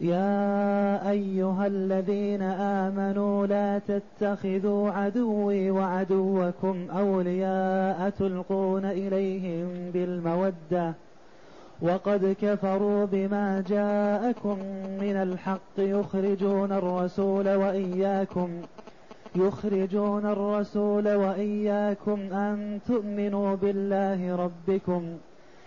يا أيها الذين آمنوا لا تتخذوا عدوي وعدوكم أولياء تلقون إليهم بالمودة وقد كفروا بما جاءكم من الحق يخرجون الرسول وإياكم يخرجون الرسول وإياكم أن تؤمنوا بالله ربكم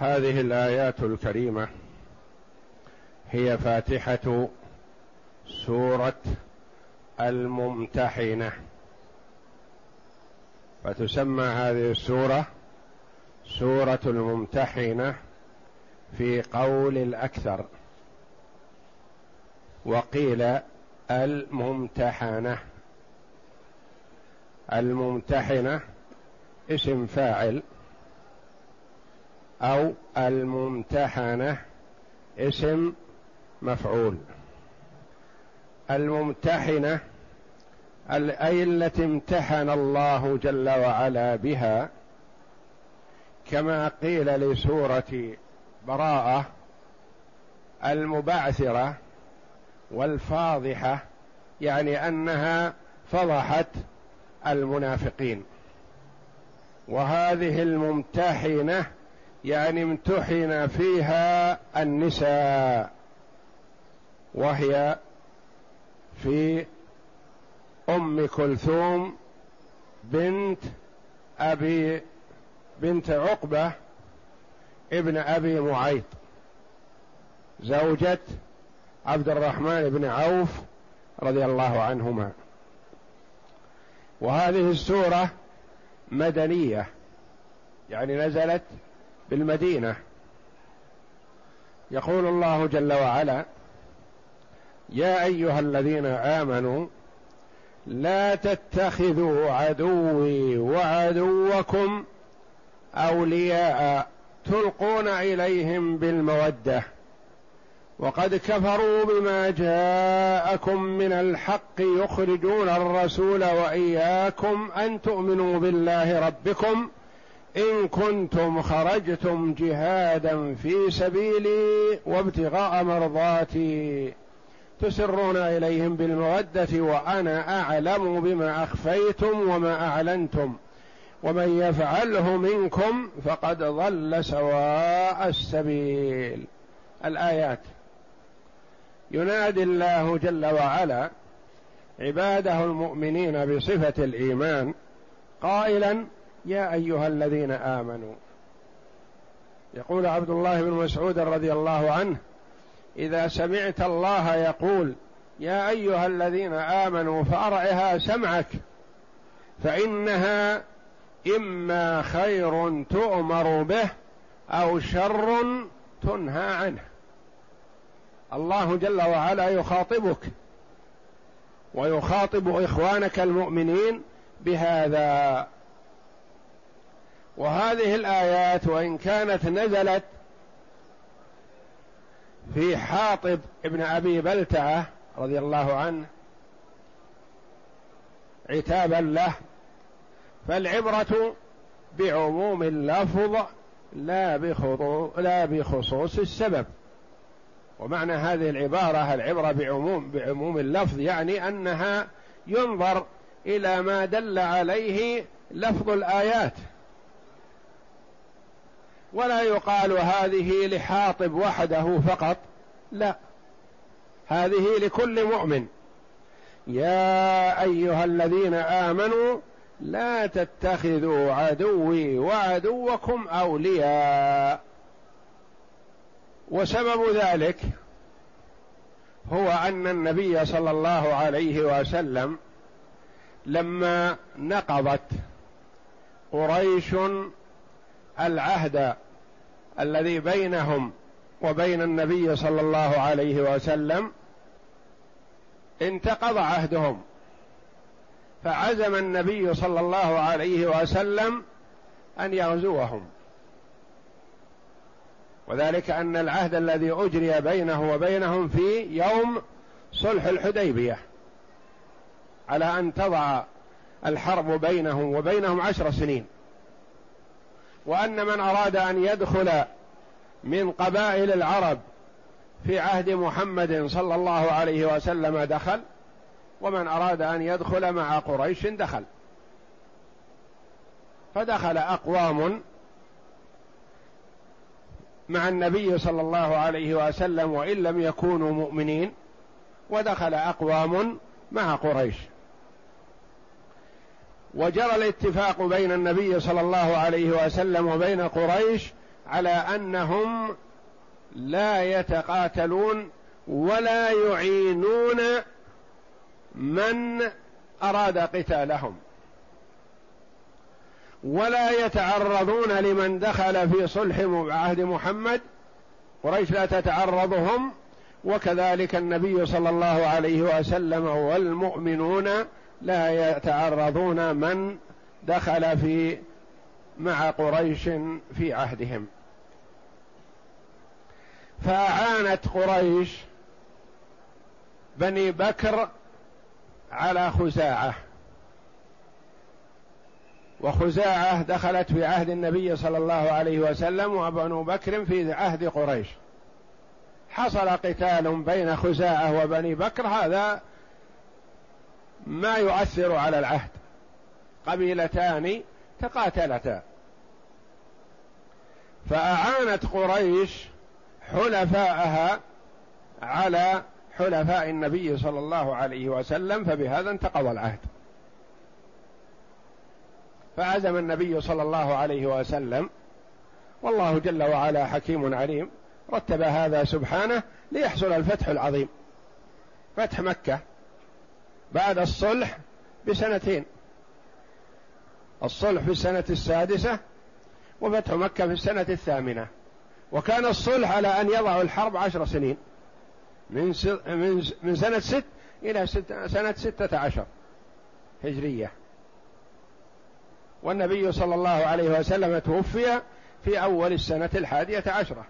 هذه الآيات الكريمة هي فاتحة سورة الممتحنة. فتسمى هذه السورة سورة الممتحنة في قول الأكثر. وقيل الممتحنة. الممتحنة اسم فاعل أو الممتحنة اسم مفعول. الممتحنة أي التي امتحن الله جل وعلا بها كما قيل لسورة براءة المبعثرة والفاضحة يعني أنها فضحت المنافقين. وهذه الممتحنة يعني امتحن فيها النساء وهي في أم كلثوم بنت أبي بنت عقبة ابن أبي معيط. زوجة عبد الرحمن بن عوف رضي الله عنهما. وهذه السورة مدنية يعني نزلت بالمدينة يقول الله جل وعلا يا أيها الذين آمنوا لا تتخذوا عدوي وعدوكم أولياء تلقون إليهم بالمودة. وقد كفروا بما جاءكم من الحق يخرجون الرسول وإياكم أن تؤمنوا بالله ربكم إن كنتم خرجتم جهادا في سبيلي وابتغاء مرضاتي تسرون إليهم بالمودة وأنا أعلم بما أخفيتم وما أعلنتم. ومن يفعله منكم فقد ضل سواء السبيل. الآيات. ينادي الله جل وعلا عباده المؤمنين بصفة الإيمان قائلا يا أيها الذين آمنوا. يقول عبد الله بن مسعود رضي الله عنه إذا سمعت الله يقول يا أيها الذين آمنوا فأرعها سمعك فإنها إما خير تؤمر به أو شر تنهى عنه. الله جل وعلا يخاطبك ويخاطب إخوانك المؤمنين بهذا وهذه الآيات وإن كانت نزلت في حاطب ابن أبي بلتعة رضي الله عنه عتابا له فالعبرة بعموم اللفظ لا لا بخصوص السبب. ومعنى هذه العبارة العبرة بعموم بعموم اللفظ يعني أنها ينظر إلى ما دل عليه لفظ الآيات. ولا يقال هذه لحاطب وحده فقط. لا. هذه لكل مؤمن. يا أيها الذين آمنوا لا تتخذوا عدوي وعدوكم أولياء. وسبب ذلك هو أن النبي صلى الله عليه وسلم لما نقضت قريش العهد الذي بينهم وبين النبي صلى الله عليه وسلم انتقض عهدهم. فعزم النبي صلى الله عليه وسلم أن يغزوهم. وذلك أن العهد الذي أجري بينه وبينهم في يوم صلح الحديبية على أن تضع الحرب بينهم وبينهم عشر سنين. وأن من أراد أن يدخل من قبائل العرب في عهد محمد صلى الله عليه وسلم دخل ومن أراد أن يدخل مع قريش دخل. فدخل أقوام مع النبي صلى الله عليه وسلم وإن لم يكونوا مؤمنين ودخل أقوام مع قريش. وجرى الاتفاق بين النبي صلى الله عليه وسلم وبين قريش على أنهم لا يتقاتلون ولا يعينون من أراد قتالهم ولا يتعرضون لمن دخل في صلح عهد محمد. قريش لا تتعرضهم وكذلك النبي صلى الله عليه وسلم والمؤمنون لا يتعرضون من دخل في مع قريش في عهدهم. فأعانت قريش بني بكر على خزاعة. وخزاعة دخلت في عهد النبي صلى الله عليه وسلم وبنو بكر في عهد قريش. حصل قتال بين خزاعة وبني بكر هذا ما يؤثر على العهد. قبيلتان تقاتلتا. فأعانت قريش حلفاءها على حلفاء النبي صلى الله عليه وسلم فبهذا انتقض العهد. فعزم النبي صلى الله عليه وسلم. والله جل وعلا حكيم عليم رتب هذا سبحانه ليحصل الفتح العظيم. فتح مكة. بعد الصلح بسنتين. الصلح في السنة السادسة وفتح مكة في السنة الثامنة. وكان الصلح على أن يضعوا الحرب عشر سنين. من من سنة ست إلى سنة ستة عشر هجرية. والنبي صلى الله عليه وسلم توفي في أول السنة الحادية عشرة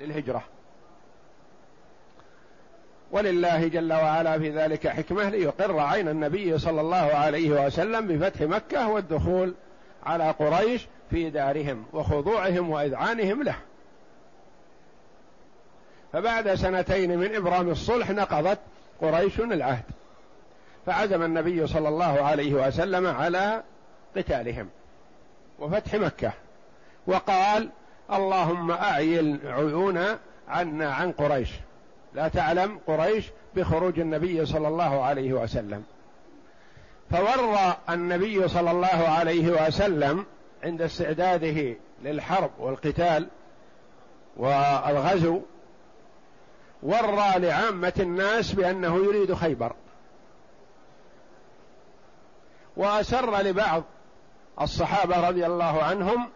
للهجرة. ولله جل وعلا في ذلك حكمة ليقر عين النبي صلى الله عليه وسلم بفتح مكة والدخول على قريش في دارهم وخضوعهم وإذعانهم له. فبعد سنتين من إبرام الصلح نقضت قريش العهد. فعزم النبي صلى الله عليه وسلم على قتالهم وفتح مكة. وقال اللهم اعي عيون عنا عن قريش. لا تعلم قريش بخروج النبي صلى الله عليه وسلم. فورى النبي صلى الله عليه وسلم عند استعداده للحرب والقتال والغزو ورى لعامة الناس بأنه يريد خيبر. وأسر لبعض الصحابة رضي الله عنهم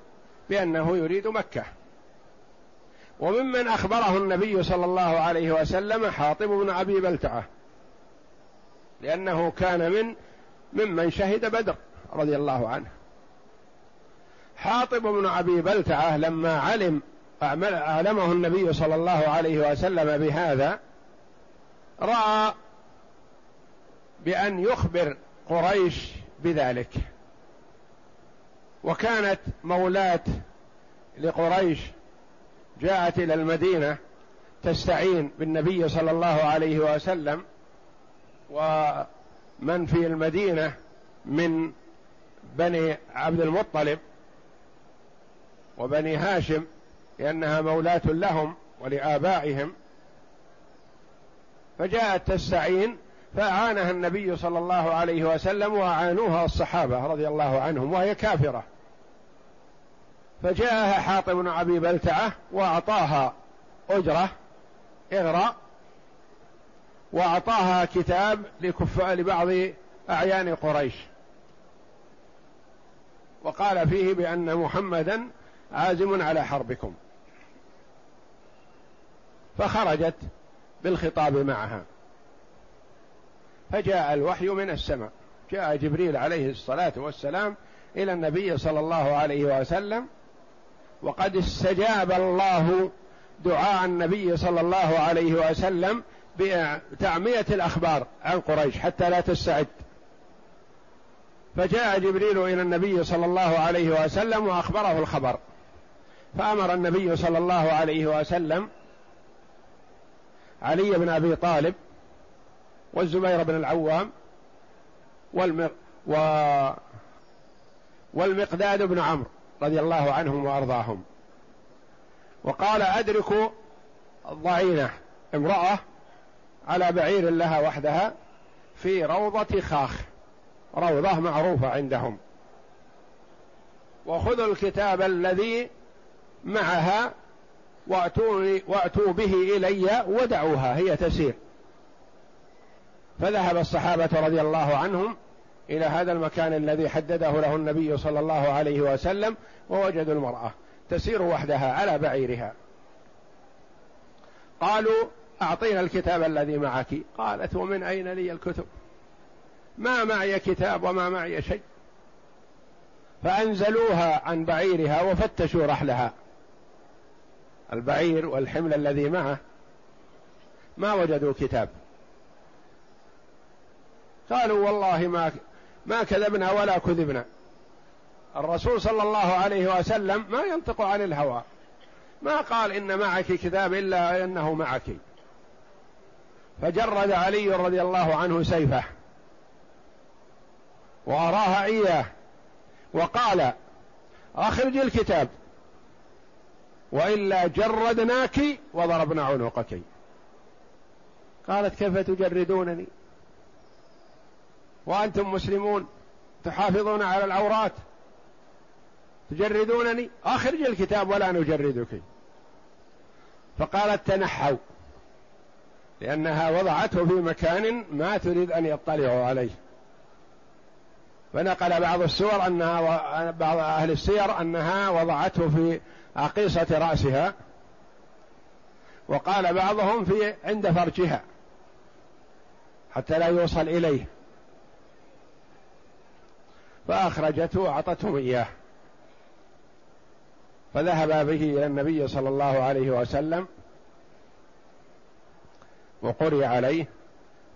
بأنه يريد مكة. وممن أخبره النبي صلى الله عليه وسلم حاطب بن أبي بلتعة لأنه كان من ممن شهد بدر رضي الله عنه. حاطب بن أبي بلتعة لما علم أعلمه النبي صلى الله عليه وسلم بهذا رأى بأن يخبر قريش بذلك. وكانت مولاة لقريش جاءت إلى المدينة تستعين بالنبي صلى الله عليه وسلم ومن في المدينة من بني عبد المطلب وبني هاشم لأنها مولاة لهم ولآبائهم. فجاءت تستعين فأعانها النبي صلى الله عليه وسلم وأعانوها الصحابة رضي الله عنهم وهي كافرة. فجاءها حاطب بن أبي بلتعة وأعطاها أجرة إغراء وأعطاها كتاب لكف لبعض أعيان قريش. وقال فيه بأن محمدا عازم على حربكم. فخرجت بالخطاب معها. فجاء الوحي من السماء. جاء جبريل عليه الصلاة والسلام إلى النبي صلى الله عليه وسلم وقد استجاب الله دعاء النبي صلى الله عليه وسلم بتعمية الأخبار عن قريش حتى لا تستعد. فجاء جبريل إلى النبي صلى الله عليه وسلم وأخبره الخبر. فأمر النبي صلى الله عليه وسلم علي بن أبي طالب والزبير بن العوام والمق و والمقداد بن عمرو رضي الله عنهم وأرضاهم. وقال ادركوا الضعينة امرأة على بعير لها وحدها في روضة خاخ. روضة معروفة عندهم. وخذوا الكتاب الذي معها واتوني وأتوا به إلي ودعوها هي تسير. فذهب الصحابة رضي الله عنهم إلى هذا المكان الذي حدده له النبي صلى الله عليه وسلم ووجدوا المرأة تسير وحدها على بعيرها. قالوا أعطينا الكتاب الذي معك. قالت ومن أين لي الكتب؟ ما معي كتاب وما معي شيء. فأنزلوها عن بعيرها وفتشوا رحلها. البعير والحمل الذي معه ما وجدوا كتاب. قالوا والله ما ما كذبنا ولا كذبنا. الرسول صلى الله عليه وسلم ما ينطق عن الهوى. ما قال إن معك كتاب إلا إنه معك. فجرد علي رضي الله عنه سيفه. واراها إياه. وقال أخرج الكتاب. وإلا جردناك وضربنا عنقك. قالت كيف تجردونني؟ وأنتم مسلمون تحافظون على العورات. تجردونني؟ أخرج الكتاب ولا نجردك. فقالت تنحوا لأنها وضعته في مكان ما تريد أن يطلعوا عليه. فنقل بعض السور أنها بعض أهل السير أنها وضعته في عقيصة رأسها وقال بعضهم في عند فرجها حتى لا يوصل إليه. فأخرجته وأعطتهم إياه. فذهب به إلى النبي صلى الله عليه وسلم وقرئ عليه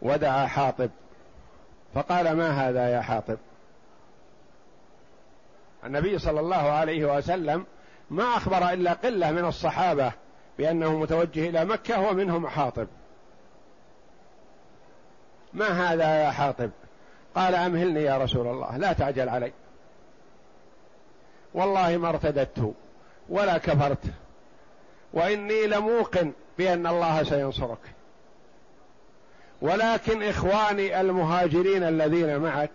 ودعا حاطب. فقال ما هذا يا حاطب؟ النبي صلى الله عليه وسلم ما أخبر إلا قلة من الصحابة بأنه متوجه إلى مكة ومنهم حاطب. ما هذا يا حاطب؟ قال أمهلني يا رسول الله لا تعجل علي. والله ما ارتددت ولا كفرت وإني لموقن بأن الله سينصرك. ولكن إخواني المهاجرين الذين معك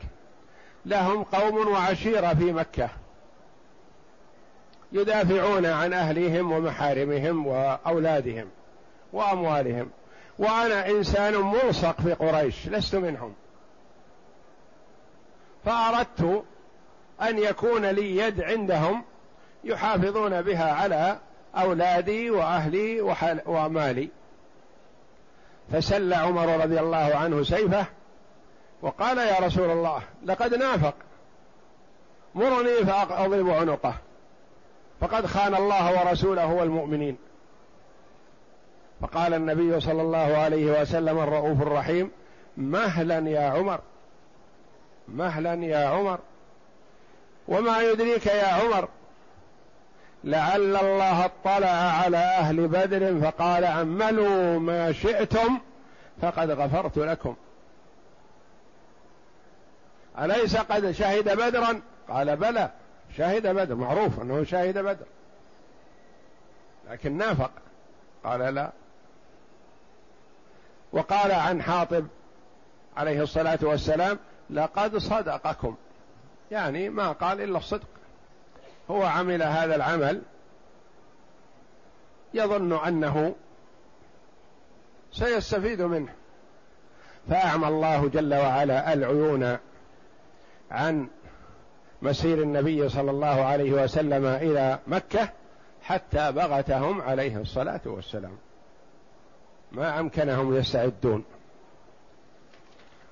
لهم قوم وعشيرة في مكة. يدافعون عن أهليهم ومحارمهم وأولادهم وأموالهم وأنا إنسان ملصق في قريش لست منهم. فأردت أن يكون لي يد عندهم يحافظون بها على أولادي وأهلي ومالي. فسل عمر رضي الله عنه سيفه وقال يا رسول الله لقد نافق. مرني فاضرب عنقه. فقد خان الله ورسوله والمؤمنين. فقال النبي صلى الله عليه وسلم الرؤوف الرحيم مهلا يا عمر. مهلا يا عمر. وما يدريك يا عمر. لعل الله اطلع على أهل بدر فقال أعملوا ما شئتم فقد غفرت لكم. أليس قد شهد بدرا؟ قال بلى شهد بدر معروف أنه شهد بدر. لكن نافق. قال لا. وقال عن حاطب عليه الصلاة والسلام لقد صدقكم. يعني ما قال إلا الصدق. هو عمل هذا العمل يظن أنه سيستفيد منه. فأعمى الله جل وعلا العيون عن مسير النبي صلى الله عليه وسلم إلى مكة حتى بغتهم عليه الصلاة والسلام. ما أمكنهم يستعدون.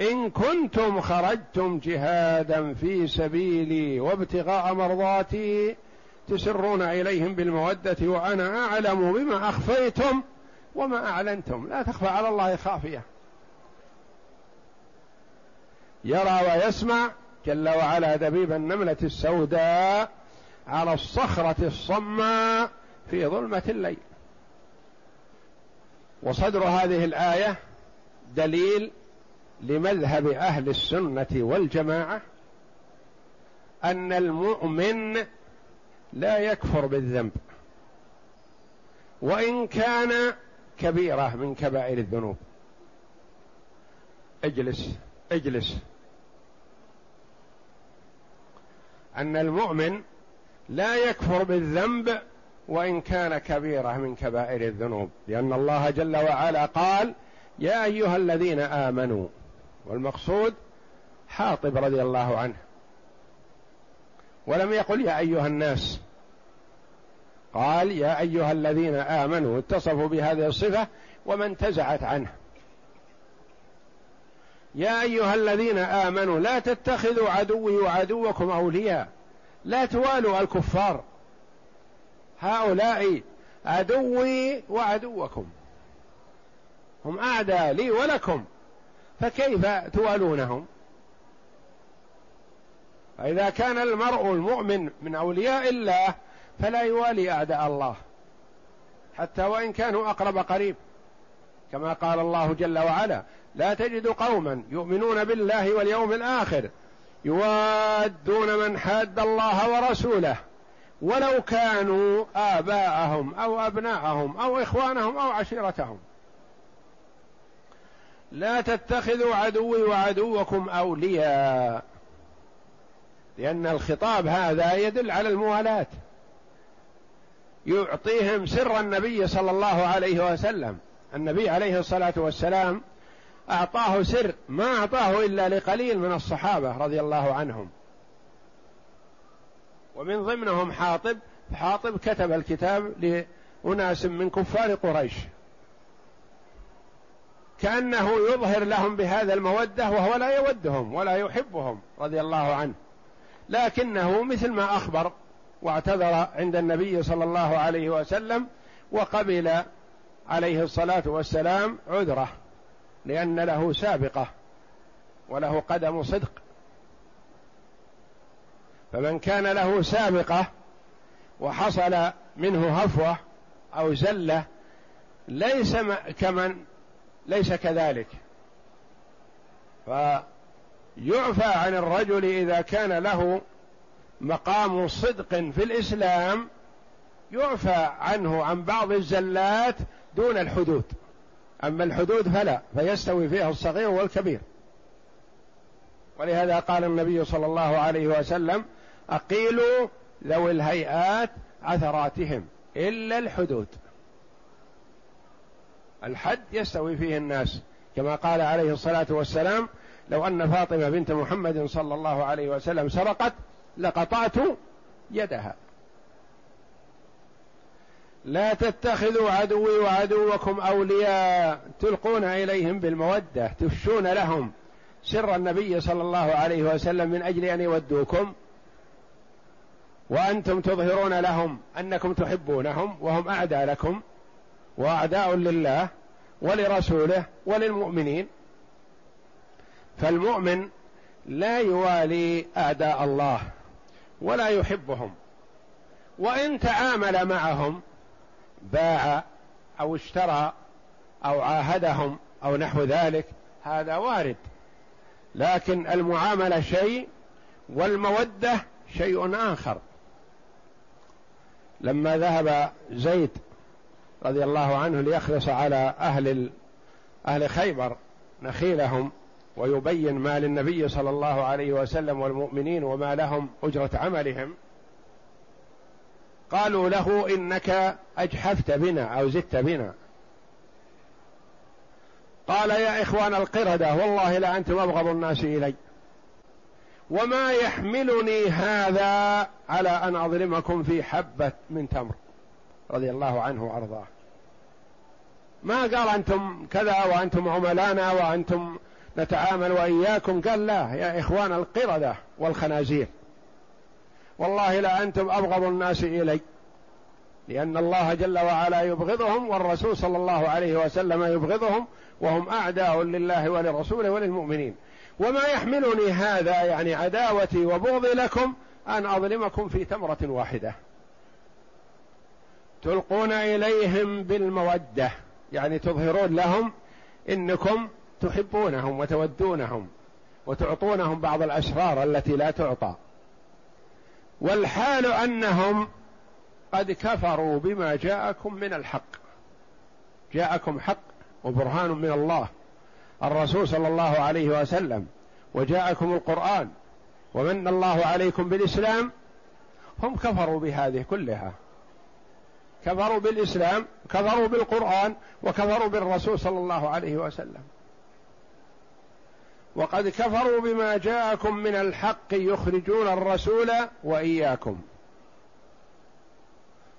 إن كنتم خرجتم جهادا في سبيلي وابتغاء مرضاتي تسرون إليهم بالمودة وأنا أعلم بما أخفيتم وما أعلنتم. لا تخفى على الله خافية. يرى ويسمع جل وعلا دبيب النملة السوداء على الصخرة الصماء في ظلمة الليل. وصدر هذه الآية دليل لمذهب أهل السنة والجماعة أن المؤمن لا يكفر بالذنب وإن كان كبيرة من كبائر الذنوب. اجلس اجلس. أن المؤمن لا يكفر بالذنب وإن كان كبيرة من كبائر الذنوب لأن الله جل وعلا قال يا أيها الذين آمنوا والمقصود حاطب رضي الله عنه. ولم يقل يا أيها الناس قال يا أيها الذين آمنوا اتصفوا بهذه الصفة وما انتزعت عنه. يا أيها الذين آمنوا لا تتخذوا عدوي وعدوكم أولياء لا توالوا الكفار. هؤلاء عدوي وعدوكم. هم أعداء لي ولكم. فكيف توالونهم فإذا كان المرء المؤمن من أولياء الله فلا يوالي أعداء الله حتى وإن كانوا أقرب قريب. كما قال الله جل وعلا لا تجد قوما يؤمنون بالله واليوم الآخر يوادون من حاد الله ورسوله ولو كانوا آباءهم أو أبناءهم أو إخوانهم أو عشيرتهم. لا تتخذوا عدوي وعدوكم أولياء. لأن الخطاب هذا يدل على الموالاة يعطيهم سر النبي صلى الله عليه وسلم. النبي عليه الصلاة والسلام أعطاه سر ما أعطاه إلا لقليل من الصحابة رضي الله عنهم. ومن ضمنهم حاطب حاطب كتب الكتاب لأناس من كفار قريش. كأنه يظهر لهم بهذا المودة وهو لا يودهم ولا يحبهم رضي الله عنه. لكنه مثل ما أخبر واعتذر عند النبي صلى الله عليه وسلم وقبل عليه الصلاة والسلام عذره لأن له سابقة وله قدم صدق. فمن كان له سابقة وحصل منه هفوة أو زلة ليس كمن ليس كذلك. فيعفى عن الرجل إذا كان له مقام صدق في الإسلام يعفى عنه عن بعض الزلات دون الحدود. أما الحدود فلا فيستوي فيها الصغير والكبير. ولهذا قال النبي صلى الله عليه وسلم أقيلوا ذوي الهيئات عثراتهم إلا الحدود. الحد يستوي فيه الناس. كما قال عليه الصلاة والسلام لو أن فاطمة بنت محمد صلى الله عليه وسلم سرقت لقطعت يدها. لا تتخذوا عدوي وعدوكم أولياء تلقون إليهم بالمودة تفشون لهم. سر النبي صلى الله عليه وسلم من أجل أن يودوكم. وأنتم تظهرون لهم أنكم تحبونهم وهم أعداء لكم وأعداء لله. ولرسوله وللمؤمنين. فالمؤمن لا يوالي أعداء الله ولا يحبهم. وإن تعامل معهم باع أو اشترى أو عاهدهم أو نحو ذلك هذا وارد. لكن المعاملة شيء والمودة شيء آخر. لما ذهب زيد رضي الله عنه ليخلص على أهل أهل خيبر نخيلهم ويبين ما للنبي صلى الله عليه وسلم والمؤمنين وما لهم أجرة عملهم. قالوا له إنك أجحفت بنا أو زدت بنا. قال يا إخوان القردة والله لأنتم أبغض الناس إلي. وما يحملني هذا على أن أظلمكم في حبة من تمر. رضي الله عنه وأرضاه. ما قال أنتم كذا وأنتم عملانا وأنتم نتعامل وإياكم؟ قال لا يا إخوان القردة والخنازير. والله لا أنتم أبغض الناس إلي لأن الله جل وعلا يبغضهم والرسول صلى الله عليه وسلم يبغضهم وهم أعداء لله ولرسوله وللمؤمنين. وما يحملني هذا يعني عداوتي وبغضي لكم أن أظلمكم في تمرة واحدة. تلقون إليهم بالمودة يعني تظهرون لهم إنكم تحبونهم وتودونهم وتعطونهم بعض الاسرار التي لا تعطى. والحال أنهم قد كفروا بما جاءكم من الحق. جاءكم حق وبرهان من الله الرسول صلى الله عليه وسلم وجاءكم القرآن ومن الله عليكم بالإسلام هم كفروا بهذه كلها. كفروا بالإسلام كفروا بالقرآن وكفروا بالرسول صلى الله عليه وسلم. وقد كفروا بما جاءكم من الحق يخرجون الرسول وإياكم.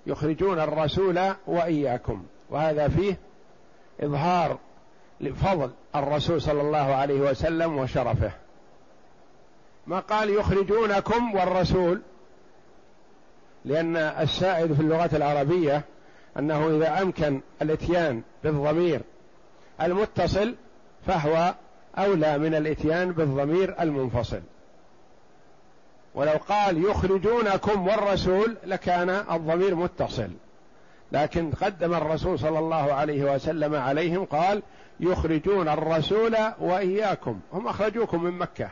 يخرجون الرسول وإياكم. وهذا فيه إظهار لفضل الرسول صلى الله عليه وسلم وشرفه. ما قال يخرجونكم والرسول؟ لأن السائد في اللغة العربية أنه إذا أمكن الإتيان بالضمير المتصل فهو أولى من الإتيان بالضمير المنفصل. ولو قال يخرجونكم والرسول لكان الضمير متصل. لكن قدم الرسول صلى الله عليه وسلم عليهم قال يخرجون الرسول وإياكم. هم أخرجوكم من مكة.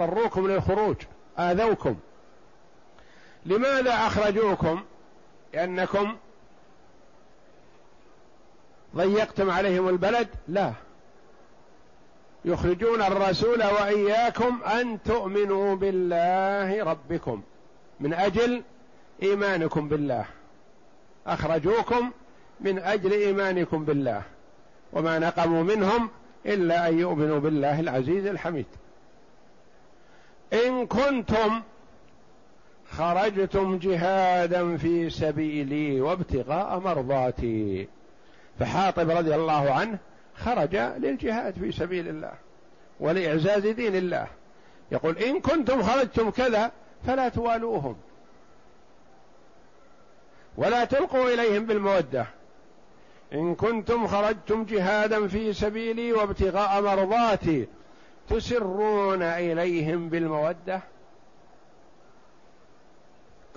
اضطروكم للخروج. آذوكم. لماذا أخرجوكم؟ لأنكم ضيقتم عليهم البلد؟ لا. يخرجون الرسول وإياكم أن تؤمنوا بالله ربكم. من أجل إيمانكم بالله. أخرجوكم من أجل إيمانكم بالله. وما نقموا منهم إلا أن يؤمنوا بالله العزيز الحميد. إن كنتم خرجتم جهادا في سبيلي وابتغاء مرضاتي. فحاطب رضي الله عنه خرج للجهاد في سبيل الله ولإعزاز دين الله. يقول إن كنتم خرجتم كذا فلا توالوهم. ولا تلقوا إليهم بالمودة. إن كنتم خرجتم جهادا في سبيلي وابتغاء مرضاتي تسرون إليهم بالمودة.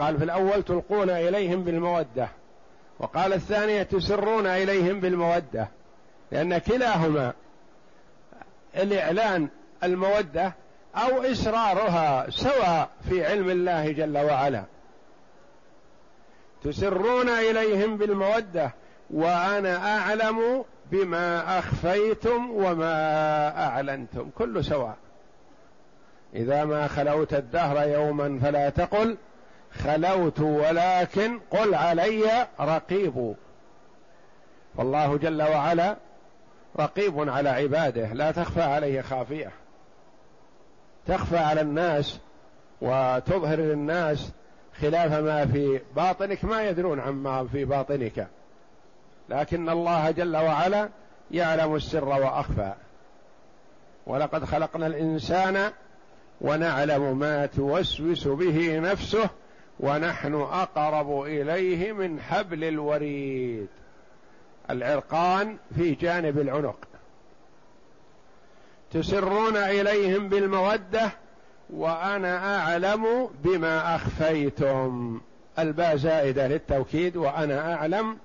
قال في الأول تلقون إليهم بالمودة وقال الثانية تسرون إليهم بالمودة لأن كلاهما الإعلان المودة أو إصرارها سواء في علم الله جل وعلا. تسرون إليهم بالمودة وأنا أعلم بما أخفيتم وما أعلنتم كل سواء. إذا ما خلوت الدهر يوما فلا تقل خلوت ولكن قل علي رقيب. فالله جل وعلا رقيب على عباده لا تخفى عليه خافية. تخفى على الناس وتظهر للناس خلاف ما في باطنك ما يدرون عما في باطنك. لكن الله جل وعلا يعلم السر وأخفى. ولقد خلقنا الإنسان ونعلم ما توسوس به نفسه ونحن أقرب إليه من حبل الوريد. العرقان في جانب العنق. تسرون إليهم بالمودة وأنا أعلم بما أخفيتم. الباء زائدة للتوكيد وأنا أعلم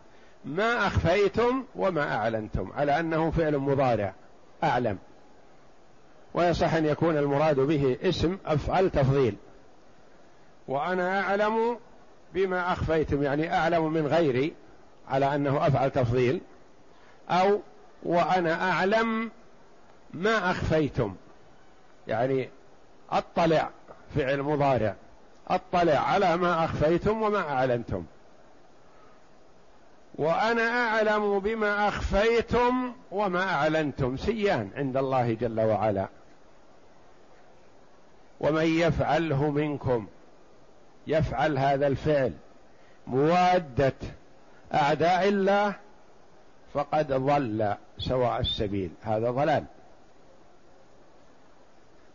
ما أخفيتم وما أعلنتم على أنه فعل مضارع. أعلم. ويصح أن يكون المراد به اسم أفعل تفضيل. وأنا أعلم بما أخفيتم يعني أعلم من غيري على أنه أفعل تفضيل أو وأنا أعلم ما أخفيتم. يعني أطلع فعل مضارع أطلع على ما أخفيتم وما أعلنتم. وأنا أعلم بما أخفيتم وما أعلنتم سيان عند الله جل وعلا. ومن يفعله منكم يفعل هذا الفعل. مواده اعداء الله فقد ضل سواء السبيل. هذا ضلال.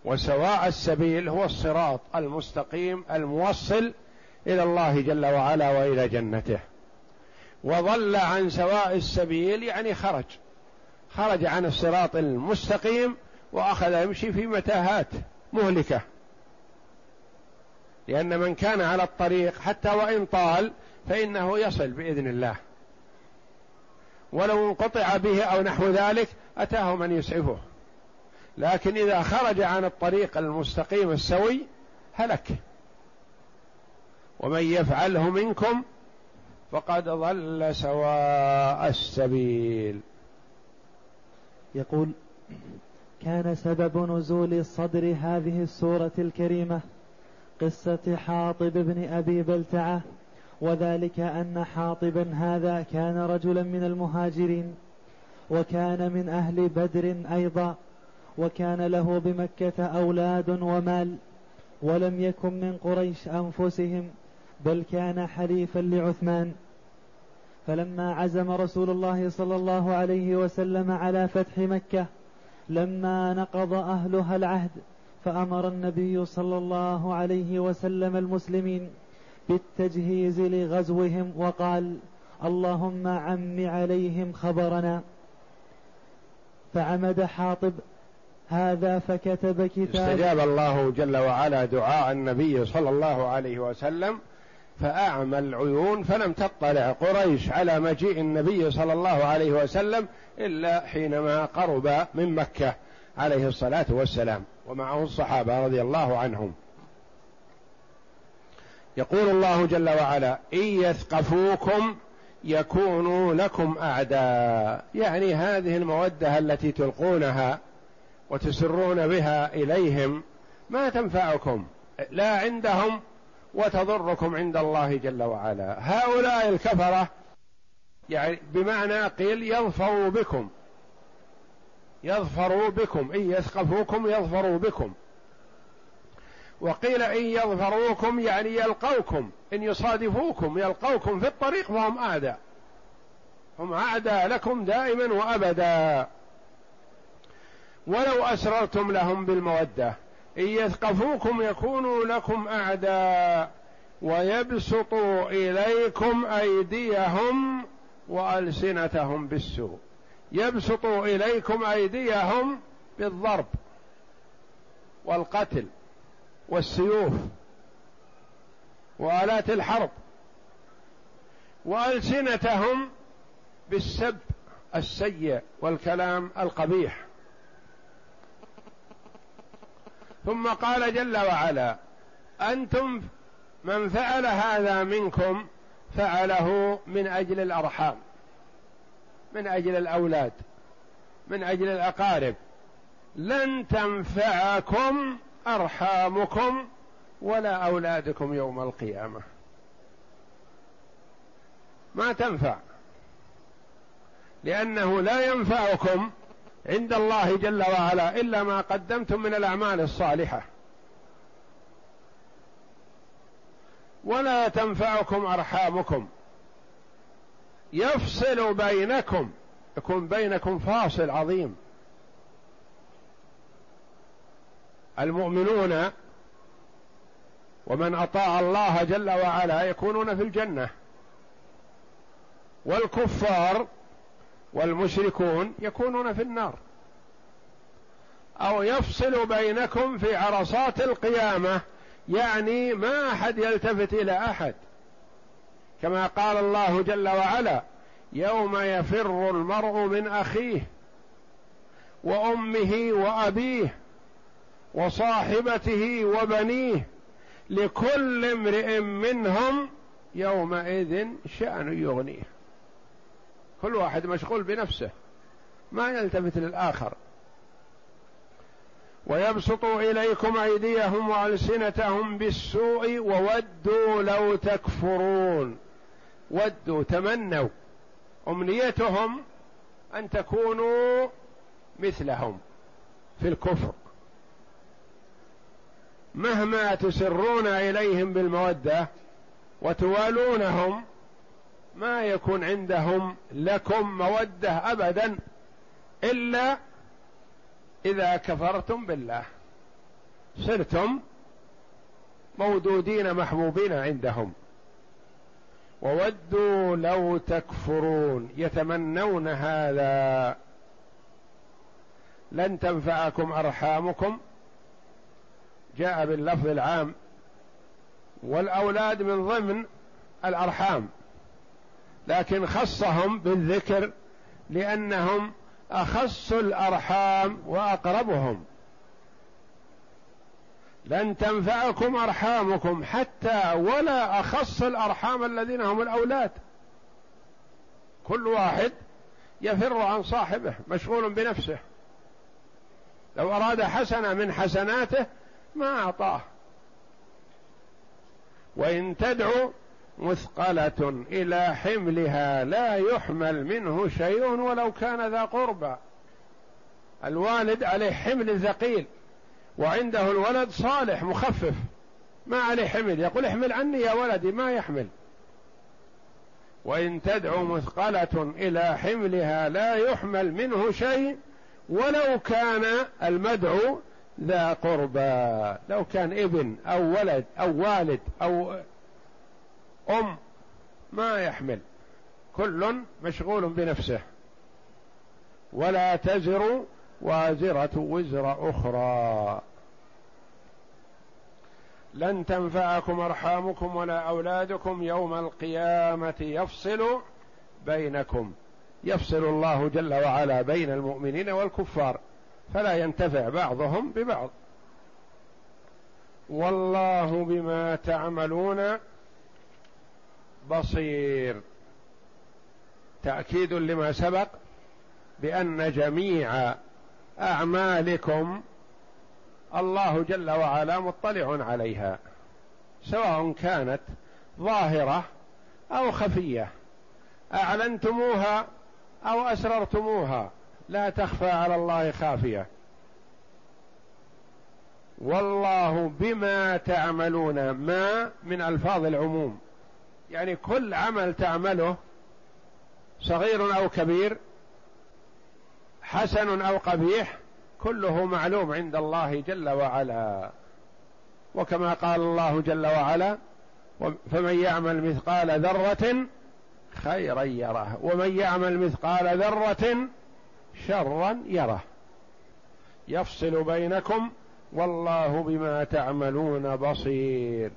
وسواء السبيل هو الصراط المستقيم الموصل إلى الله جل وعلا وإلى جنته. وضل عن سواء السبيل يعني خرج. خرج عن الصراط المستقيم وأخذ يمشي في متاهات مهلكة. لأن من كان على الطريق حتى وإن طال فإنه يصل بإذن الله. ولو انقطع به أو نحو ذلك أتاه من يسعفه. لكن إذا خرج عن الطريق المستقيم السوي هلك. ومن يفعله منكم فقد ضل سواء السبيل. يقول كان سبب نزول صدر هذه السورة الكريمة قصة حاطب بن أبي بلتعة وذلك أن حاطبا هذا كان رجلا من المهاجرين وكان من أهل بدر أيضا وكان له بمكة أولاد ومال ولم يكن من قريش أنفسهم بل كان حليفا لعثمان. فلما عزم رسول الله صلى الله عليه وسلم على فتح مكة لما نقض أهلها العهد فأمر النبي صلى الله عليه وسلم المسلمين بالتجهيز لغزوهم وقال اللهم عم عليهم خبرنا. فعمد حاطب هذا فكتب كتاب استجاب الله جل وعلا دعاء النبي صلى الله عليه وسلم فأعمى العيون فلم تطلع قريش على مجيء النبي صلى الله عليه وسلم إلا حينما قرب من مكة. عليه الصلاة والسلام ومعه الصحابة رضي الله عنهم. يقول الله جل وعلا إن يثقفوكم يكونوا لكم أعداء. يعني هذه المودة التي تلقونها وتسرون بها إليهم ما تنفعكم لا عندهم وتضركم عند الله جل وعلا. هؤلاء الكفرة يعني بمعنى قيل يظفروا بكم. يظفروا بكم إن يثقفوكم يظفروا بكم. وقيل إن يظفروكم يعني يلقوكم إن يصادفوكم يلقوكم في الطريق فهم أعداء. هم أعداء لكم دائما وأبدا. ولو أسررتم لهم بالمودة إن يثقفوكم يكونوا لكم أعداء. ويبسطوا إليكم أيديهم وألسنتهم بالسوء. يبسطوا إليكم أيديهم بالضرب والقتل والسيوف وآلات الحرب وألسنتهم بالسب السيء والكلام القبيح. ثم قال جل وعلا أنتم من فعل هذا منكم فعله من أجل الأرحام. من أجل الأولاد من أجل الأقارب. لن تنفعكم أرحامكم ولا أولادكم يوم القيامة. ما تنفع لأنه لا ينفعكم عند الله جل وعلا إلا ما قدمتم من الأعمال الصالحة. ولا تنفعكم أرحامكم. يفصل بينكم يكون بينكم فاصل عظيم. المؤمنون ومن أطاع الله جل وعلا يكونون في الجنة. والكفار والمشركون يكونون في النار. أو يفصل بينكم في عرصات القيامة يعني ما أحد يلتفت إلى أحد. كما قال الله جل وعلا يوم يفر المرء من أخيه وأمه وأبيه وصاحبته وبنيه لكل امرئ منهم يومئذ شأن يغنيه. كل واحد مشغول بنفسه ما يلتفت للآخر. ويبسطوا إليكم أيديهم وألسنتهم بالسوء وودوا لو تكفرون. ودوا تمنوا أمنيتهم أن تكونوا مثلهم في الكفر. مهما تسرون إليهم بالمودة وتوالونهم ما يكون عندهم لكم مودة ابدا إلا إذا كفرتم بالله. صرتم مودودين محبوبين عندهم. وودوا لو تكفرون. يتمنون هذا. لن تنفعكم أرحامكم. جاء باللفظ العام. والأولاد من ضمن الأرحام. لكن خصهم بالذكر لأنهم أخص الأرحام وأقربهم. لن تنفعكم أرحامكم حتى ولا أخص الأرحام الذين هم الأولاد. كل واحد يفر عن صاحبه مشغول بنفسه. لو أراد حسنة من حسناته ما أعطاه. وإن تدعو مثقلة إلى حملها لا يحمل منه شيء ولو كان ذا قربى. الوالد عليه حمل ثقيل. وعنده الولد صالح مخفف. ما عليه حمل. يقول احمل عني يا ولدي ما يحمل. وإن تدعو مثقلة إلى حملها لا يحمل منه شيء ولو كان المدعو ذا قربى. لو كان ابن أو ولد أو والد أو أم ما يحمل. كل مشغول بنفسه. ولا تزر وازرة وزر أخرى. لن تنفعكم أرحامكم ولا أولادكم يوم القيامة. يفصل بينكم. يفصل الله جل وعلا بين المؤمنين والكفار. فلا ينتفع بعضهم ببعض. والله بما تعملون بصير. تأكيد لما سبق بأن جميع أعمالكم الله جل وعلا مطلع عليها سواء كانت ظاهرة أو خفية. أعلنتموها أو أسررتموها لا تخفى على الله خافية. والله بما تعملون ما من ألفاظ العموم. يعني كل عمل تعمله صغير أو كبير حسن أو قبيح كله معلوم عند الله جل وعلا. وكما قال الله جل وعلا فمن يعمل مثقال ذرة خيرا يره ومن يعمل مثقال ذرة شرا يره. يفصل بينكم والله بما تعملون بصير.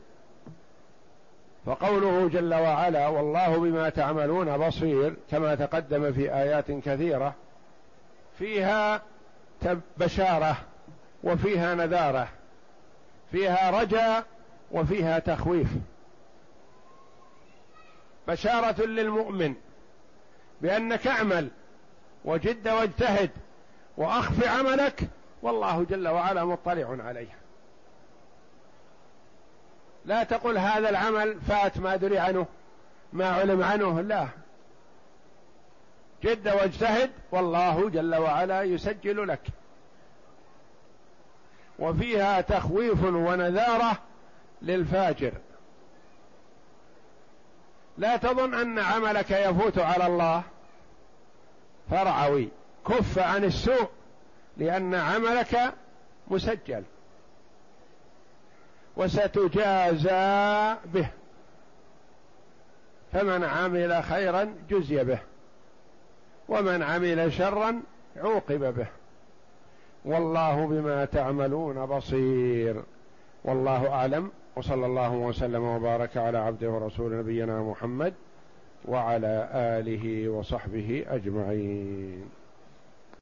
فقوله جل وعلا والله بما تعملون بصير كما تقدم في آيات كثيرة فيها بشارة وفيها نذارة فيها رجاء وفيها تخويف. بشارة للمؤمن بأنك اعمل وجد واجتهد وأخف عملك والله جل وعلا مطلع عليه لا تقل هذا العمل فات ما دري عنه ما علم عنه لا. جد واجتهد والله جل وعلا يسجل لك. وفيها تخويف ونذارة للفاجر. لا تظن أن عملك يفوت على الله. فرعوي كف عن السوء لأن عملك مسجل. وستجازى به. فمن عمل خيرا جزي به. ومن عمل شرا عوقب به. والله بما تعملون بصير. والله أعلم. وصلى الله وسلم وبارك على عبده ورسول نبينا محمد وعلى آله وصحبه أجمعين.